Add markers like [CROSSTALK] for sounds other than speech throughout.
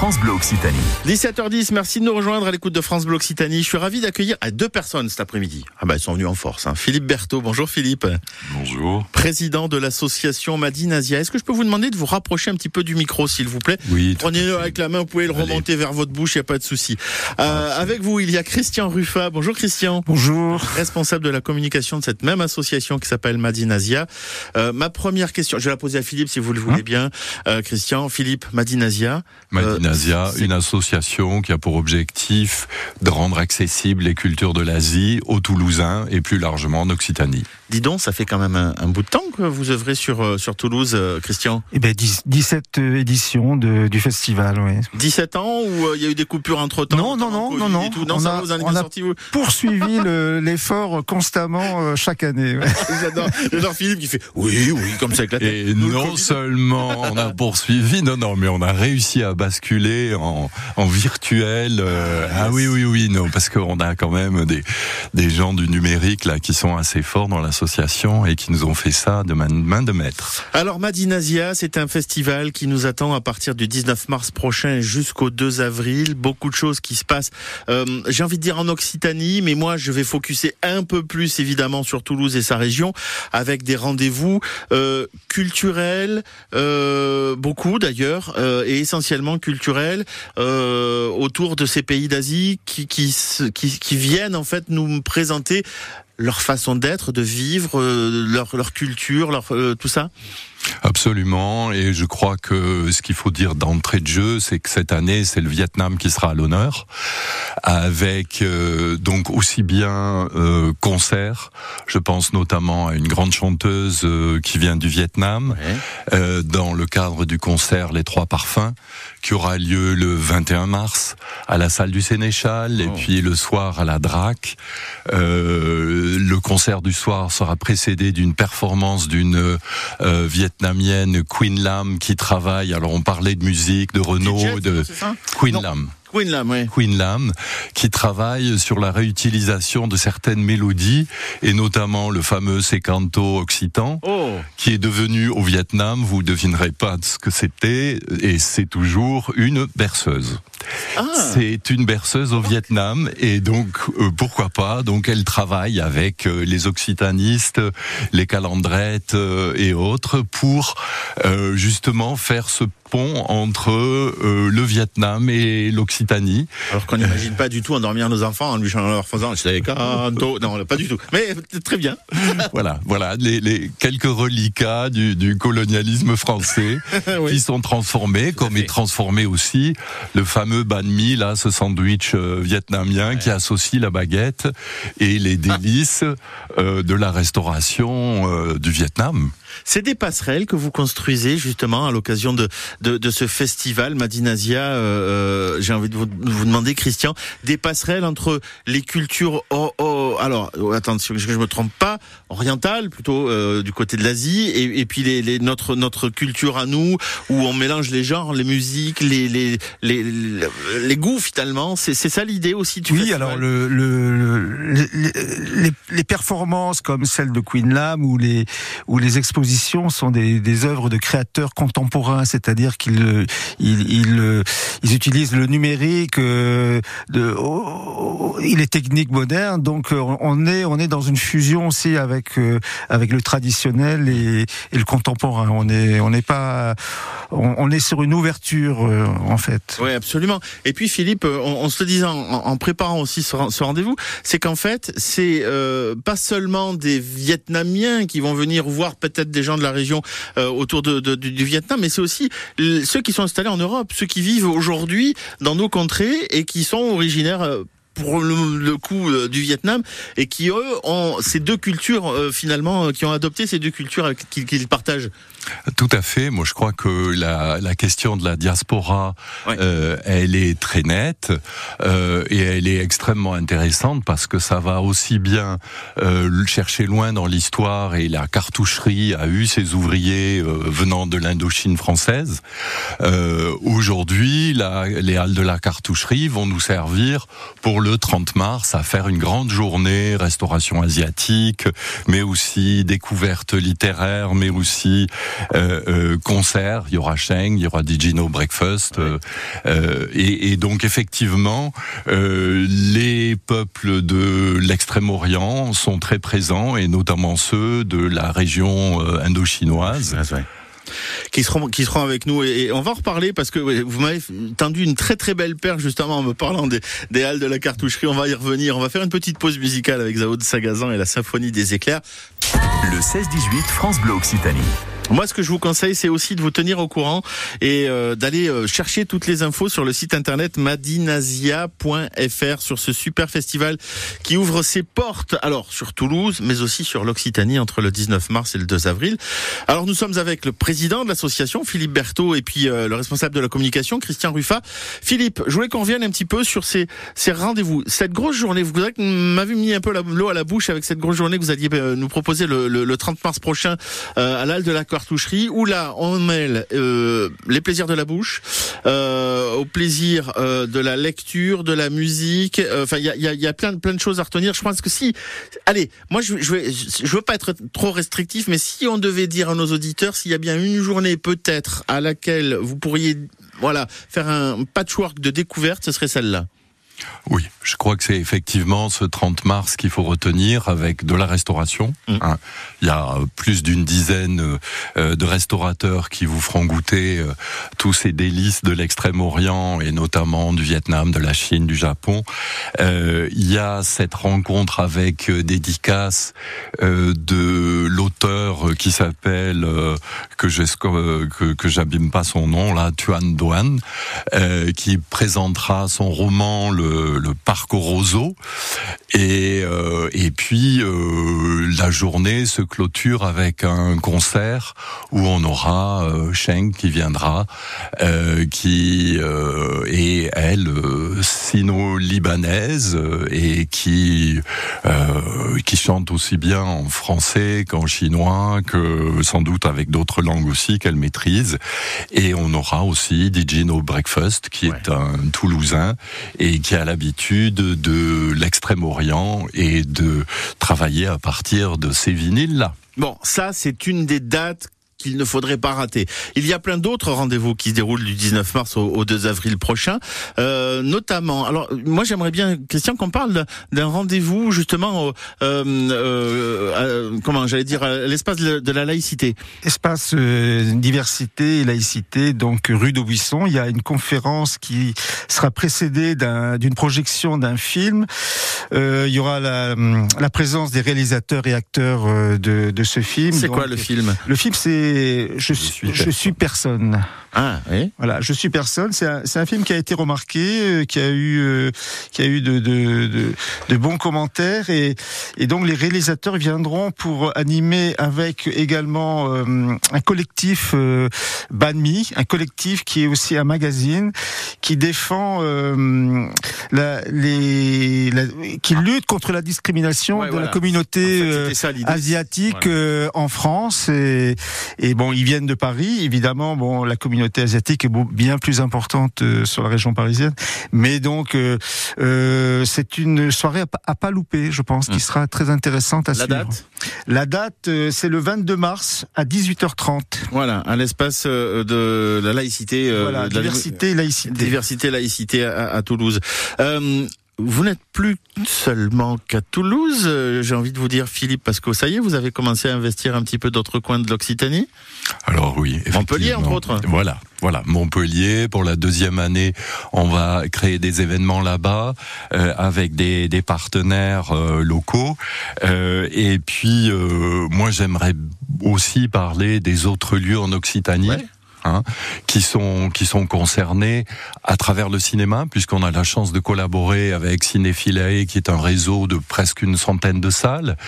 France Bleu Occitanie. 17h10, merci de nous rejoindre à l'écoute de France Bleu Occitanie. Je suis ravi d'accueillir deux personnes cet après-midi. Ah bah, ils sont venus en force. Hein. Philippe Berthaud, bonjour Philippe. Bonjour. Président de l'association Madine Asia. Est-ce que je peux vous demander de vous rapprocher un petit peu du micro, s'il vous plaît? Oui. Prenez-le avec la main, vous pouvez le remonter vers votre bouche, il n'y a pas de souci. Euh, avec vous, il y a Christian Ruffat. Bonjour Christian. Bonjour. Responsable de la communication de cette même association qui s'appelle Madine Asia. Euh, ma première question, je vais la poser à Philippe si vous le voulez Hein bien. Euh, Christian, Philippe, Madine Asia. Madinasia, Une association qui a pour objectif de rendre accessibles les cultures de l'Asie aux Toulousains et plus largement en Occitanie. Dis donc, ça fait quand même un, un bout de temps que vous œuvrez sur, euh, sur Toulouse, euh, Christian. Eh ben, 10 17 éditions de, du festival, oui. 17 ans ou euh, il y a eu des coupures entre temps Non, non, non, non, non. Non, On ça a- on a- sorti, vous Poursuivi le- [LAUGHS] l'effort constamment euh, chaque année. ouais. [LAUGHS] J'adore j'adore Philippe qui fait oui, oui, comme ça avec la tête. Et Nous, non seulement on a poursuivi, non, non, mais on a réussi à basculer en, en virtuel. euh, ah oui, oui, oui, non, parce qu'on a quand même des, des gens du numérique là qui sont assez forts dans l'association et qui nous ont fait ça de main, de maître. Alors Madinasia, c'est un festival qui nous attend à partir du 19 mars prochain jusqu'au 2 avril. Beaucoup de choses qui se passent. euh, J'ai envie de dire en Occitanie, mais moi je vais focuser un peu plus évidemment sur Toulouse et sa région, avec des rendez-vous euh, culturels, euh, beaucoup d'ailleurs, euh, et essentiellement culturels euh, autour de ces pays d'Asie qui, qui, qui, qui viennent en fait nous présenter leur façon d'être, de vivre, euh, leur, leur culture, leur, euh, tout ça? Absolument, et je crois que ce qu'il faut dire d'entrée de jeu, c'est que cette année, c'est le Vietnam qui sera à l'honneur, avec euh, donc aussi bien euh, concerts. Je pense notamment à une grande chanteuse euh, qui vient du Vietnam, euh, dans le cadre du concert Les Trois Parfums, qui aura lieu le 21 mars à la salle du Sénéchal, et Oh. puis le soir à la DRAC. Euh, le concert du soir sera précédé d'une performance d'une euh, vietnamienne Queen Lam qui travaille. Alors on parlait de musique, de Renault, de Queen Non. Lam. Queen Lam, ouais. Queen Lam, qui travaille sur la réutilisation de certaines mélodies, et notamment le fameux sécanto occitan, Oh, qui est devenu au Vietnam, vous devinerez pas ce que c'était, et c'est toujours une berceuse. ah, C'est une berceuse au Vietnam et donc euh, pourquoi pas Donc elle travaille avec euh, les occitanistes, les calandrettes euh, et autres pour justement faire ce pont entre euh, le Vietnam et l'Occitanie. alors qu'on n'imagine pas du tout endormir nos enfants en lui chantant leur faisant c'est canto. Non, pas du tout. Mais très bien. [LAUGHS] voilà, voilà les, les quelques reliquats du, du colonialisme français [LAUGHS] Oui. qui sont transformés, comme est transformé aussi le fameux banh mi, là, ce sandwich euh, vietnamien qui associe la baguette et les délices euh, de la restauration du Vietnam. C'est des passerelles que vous construisez justement à l'occasion de, de, de ce festival Madinasia. Euh, euh, J'ai envie de vous, de vous demander, Christian, des passerelles entre les cultures. Oh, oh, alors, oh, attention que je me trompe pas, orientales plutôt euh, du côté de l'Asie, et, et puis les, les, notre notre culture à nous, où on mélange les genres, les musiques, les les les, les, les goûts finalement. C'est c'est ça l'idée aussi du Oui, festival. alors le, le, le- les, les- les performances comme celle de Queen Lam ou les ou les expositions sont des, des œuvres de créateurs contemporains, c'est-à-dire qu'ils euh, ils, euh, ils utilisent le numérique, euh, de, oh, oh, techniques modernes. Donc euh, on est on est dans une fusion aussi avec avec le traditionnel et, le contemporain. On est on n'est pas on, est sur une ouverture en fait. Oui, absolument. Et puis Philippe, on, se le disait en, préparant aussi ce, ren- ce rendez-vous, c'est qu'en fait, c'est pas seulement des Vietnamiens qui vont venir voir peut-être des gens de la région autour du, Vietnam, mais c'est aussi ceux qui sont installés en Europe, ceux qui vivent aujourd'hui dans nos contrées et qui sont originaires. Pour le, le coup euh, du Vietnam et qui eux ont ces deux cultures euh, finalement euh, qui ont adopté ces deux cultures qu'ils partagent. Tout à fait. Moi, je crois que la, la question de la diaspora, Ouais. euh, elle est très nette et elle est extrêmement intéressante parce que ça va aussi bien chercher loin dans l'histoire et la cartoucherie a eu ses ouvriers venant de l'Indochine française. Aujourd'hui, les halles de la cartoucherie vont nous servir pour pour le 30 mars à faire une grande journée restauration asiatique, mais aussi découverte littéraire, mais aussi euh, euh, concert. Il y aura Sheng, il y aura Digino Breakfast, euh, euh, et, et, donc effectivement, les peuples de l'extrême-orient sont très présents, et notamment ceux de la région indo-chinoise qui seront avec nous et, on va en reparler parce que vous m'avez tendu une très très belle paire justement en me parlant des, des halles de la cartoucherie. On va y revenir. On va faire une petite pause musicale avec Zao de Sagazan et la symphonie des éclairs. Le 16-18 France Bleu Occitanie. Moi, ce que je vous conseille, c'est aussi de vous tenir au courant et euh, d'aller euh, chercher toutes les infos sur le site internet madinasia.fr sur ce super festival qui ouvre ses portes. Alors sur Toulouse, mais aussi sur l'Occitanie entre le 19 mars et le 2 avril. Alors nous sommes avec le président de l'association, Philippe Berthaud, et puis euh, le responsable de la communication, Christian Ruffat. Philippe, je voulais qu'on revienne un petit peu sur ces, ces rendez-vous. Cette grosse journée, vous m'avez mis un peu l'eau à la bouche avec cette grosse journée que vous alliez nous proposer le, le, 30 mars prochain à l'Halle de la cartoucherie où là on mêle euh, les plaisirs de la bouche euh, au plaisir euh, de la lecture, de la musique. Euh, enfin, il y a, y, a, y a, plein de plein de choses à retenir. Je pense que si, allez, moi je je, je veux pas être trop restrictif, mais si on devait dire à nos auditeurs s'il y a bien une journée peut-être à laquelle vous pourriez voilà faire un patchwork de découverte, ce serait celle-là. Oui, je crois que c'est effectivement ce 30 mars qu'il faut retenir avec de la restauration. Mm. Hein. Il y a plus d'une dizaine euh, de restaurateurs qui vous feront goûter euh, tous ces délices de l'extrême-orient et notamment du Vietnam, de la Chine, du Japon. Euh, il y a cette rencontre avec dédicace de l'auteur qui s'appelle que je que, que j'abîme pas son nom là, Tuan Doan, qui présentera son roman le le, parc au roseau. Et, euh, et puis euh, la journée se clôture avec un concert où on aura euh, Sheng qui viendra, euh, qui est elle sino-libanaise et qui qui chante aussi bien en français qu'en chinois, que sans doute avec d'autres langues aussi qu'elle maîtrise. Et on aura aussi Digino Breakfast qui est un Toulousain et qui a l'habitude de l'extrême-orient et de travailler à partir de ces vinyles-là. Bon, ça c'est une des dates qu'il ne faudrait pas rater. Il y a plein d'autres rendez-vous qui se déroulent du 19 mars au, 2 avril prochain, euh, notamment. Alors, moi, j'aimerais bien, Christian, qu'on parle d'un rendez-vous justement, euh, euh, comment j'allais dire, l'espace de la laïcité. Espace euh, diversité et laïcité, donc rue d'Aubusson. Il y a une conférence qui sera précédée d'une projection d'un film. Euh, il y aura la, la, présence des réalisateurs et acteurs de, de ce film. C'est quoi le film? Le film, c'est je, suis, je suis personne. Ah oui. Voilà, je suis personne. C'est un, un, film qui a été remarqué, euh, qui a eu, euh, qui a eu de, de, de, de, bons commentaires et, et donc les réalisateurs viendront pour animer avec également euh, un collectif Banmi, un collectif qui est aussi un magazine qui défend la, les, la, qui lutte contre la discrimination de la communauté asiatique en France et, et bon, ils viennent de Paris, évidemment. Bon, la communauté asiatique est bien plus importante euh, sur la région parisienne, mais donc euh, euh c'est une soirée à, pas louper, je pense, qui hum. sera très intéressante à la suivre. Date la date, euh, c'est le 22 mars à 18h30. Voilà, à l'espace de la laïcité. Voilà, diversité, laïcité. Diversité, laïcité à, à Toulouse. Euh, vous n'êtes plus seulement qu'à Toulouse, euh, j'ai envie de vous dire Philippe, parce que ça y est, vous avez commencé à investir un petit peu d'autres coins de l'Occitanie Alors oui, Montpellier entre autres. Voilà, voilà, Montpellier pour la deuxième année, on va créer des événements là-bas euh, avec des, des partenaires euh, locaux. et puis moi j'aimerais aussi parler des autres lieux en Occitanie. Hein, qui sont qui sont concernés à travers le cinéma, puisqu'on a la chance de collaborer avec Cinéphilae, qui est un réseau de presque une centaine de salles,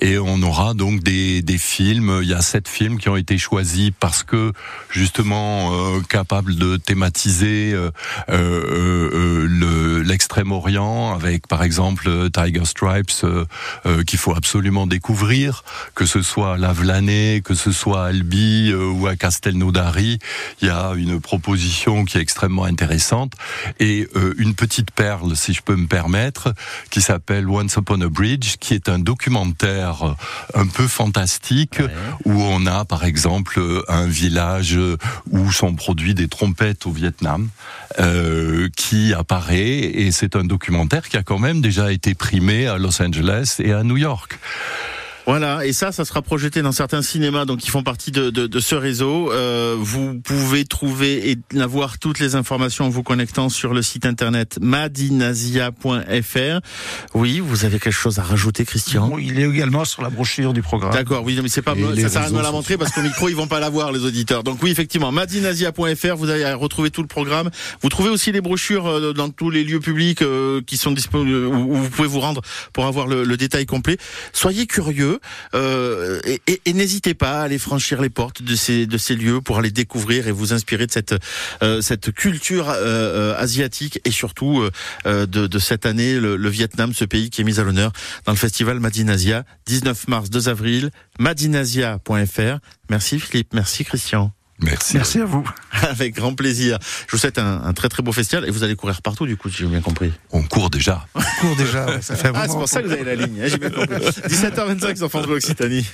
et on aura donc des, des films. Il y a sept films qui ont été choisis parce que justement euh, capables de thématiser euh, euh, euh le l'extrême-orient, avec par exemple Tiger Stripes, euh, qu'il faut absolument découvrir, que ce soit à Lavelanet, que ce soit à Albi ou à Castelnaudary il y a une proposition qui est extrêmement intéressante et euh, une petite perle, si je peux me permettre, qui s'appelle Once Upon a Bridge, qui est un documentaire un peu fantastique où on a par exemple un village où sont produits des trompettes au Vietnam euh, qui apparaît et c'est un documentaire qui a quand même déjà été primé à Los Angeles et à New York. Voilà, et ça, ça sera projeté dans certains cinémas, donc qui font partie de, de, de ce réseau. Euh, vous pouvez trouver et avoir toutes les informations en vous connectant sur le site internet madinasia.fr. Oui, vous avez quelque chose à rajouter, Christian? Bon, il est également sur la brochure du programme. D'accord, oui, mais c'est pas ça sert à rien de la montrer parce qu'au micro ils vont pas la voir les auditeurs. Donc oui, effectivement, madinasia.fr, vous allez retrouver tout le programme. Vous trouvez aussi les brochures euh, dans tous les lieux publics euh, qui sont disponibles où où vous pouvez vous rendre pour avoir le, le détail complet. Soyez curieux euh, et, et- et n'hésitez pas à aller franchir les portes de ces de ces lieux pour aller découvrir et vous inspirer de cette euh, cette culture euh, euh, asiatique et surtout euh, de, de cette année le, le Vietnam, ce pays qui est mis à l'honneur dans le festival Madinasia, 19 mars, 2 avril, madinasia.fr. Merci Philippe, merci Christian. Merci. Merci à vous. [LAUGHS] Avec grand plaisir. Je vous souhaite un, un très très beau festival et vous allez courir partout du coup, si j'ai bien compris. On court déjà. Cours déjà, ouais, ça fait un Ah, c'est pour ça que vous avez la ligne, hein, j'ai bien compris. [LAUGHS] 17h25 sur France Bleu Occitanie.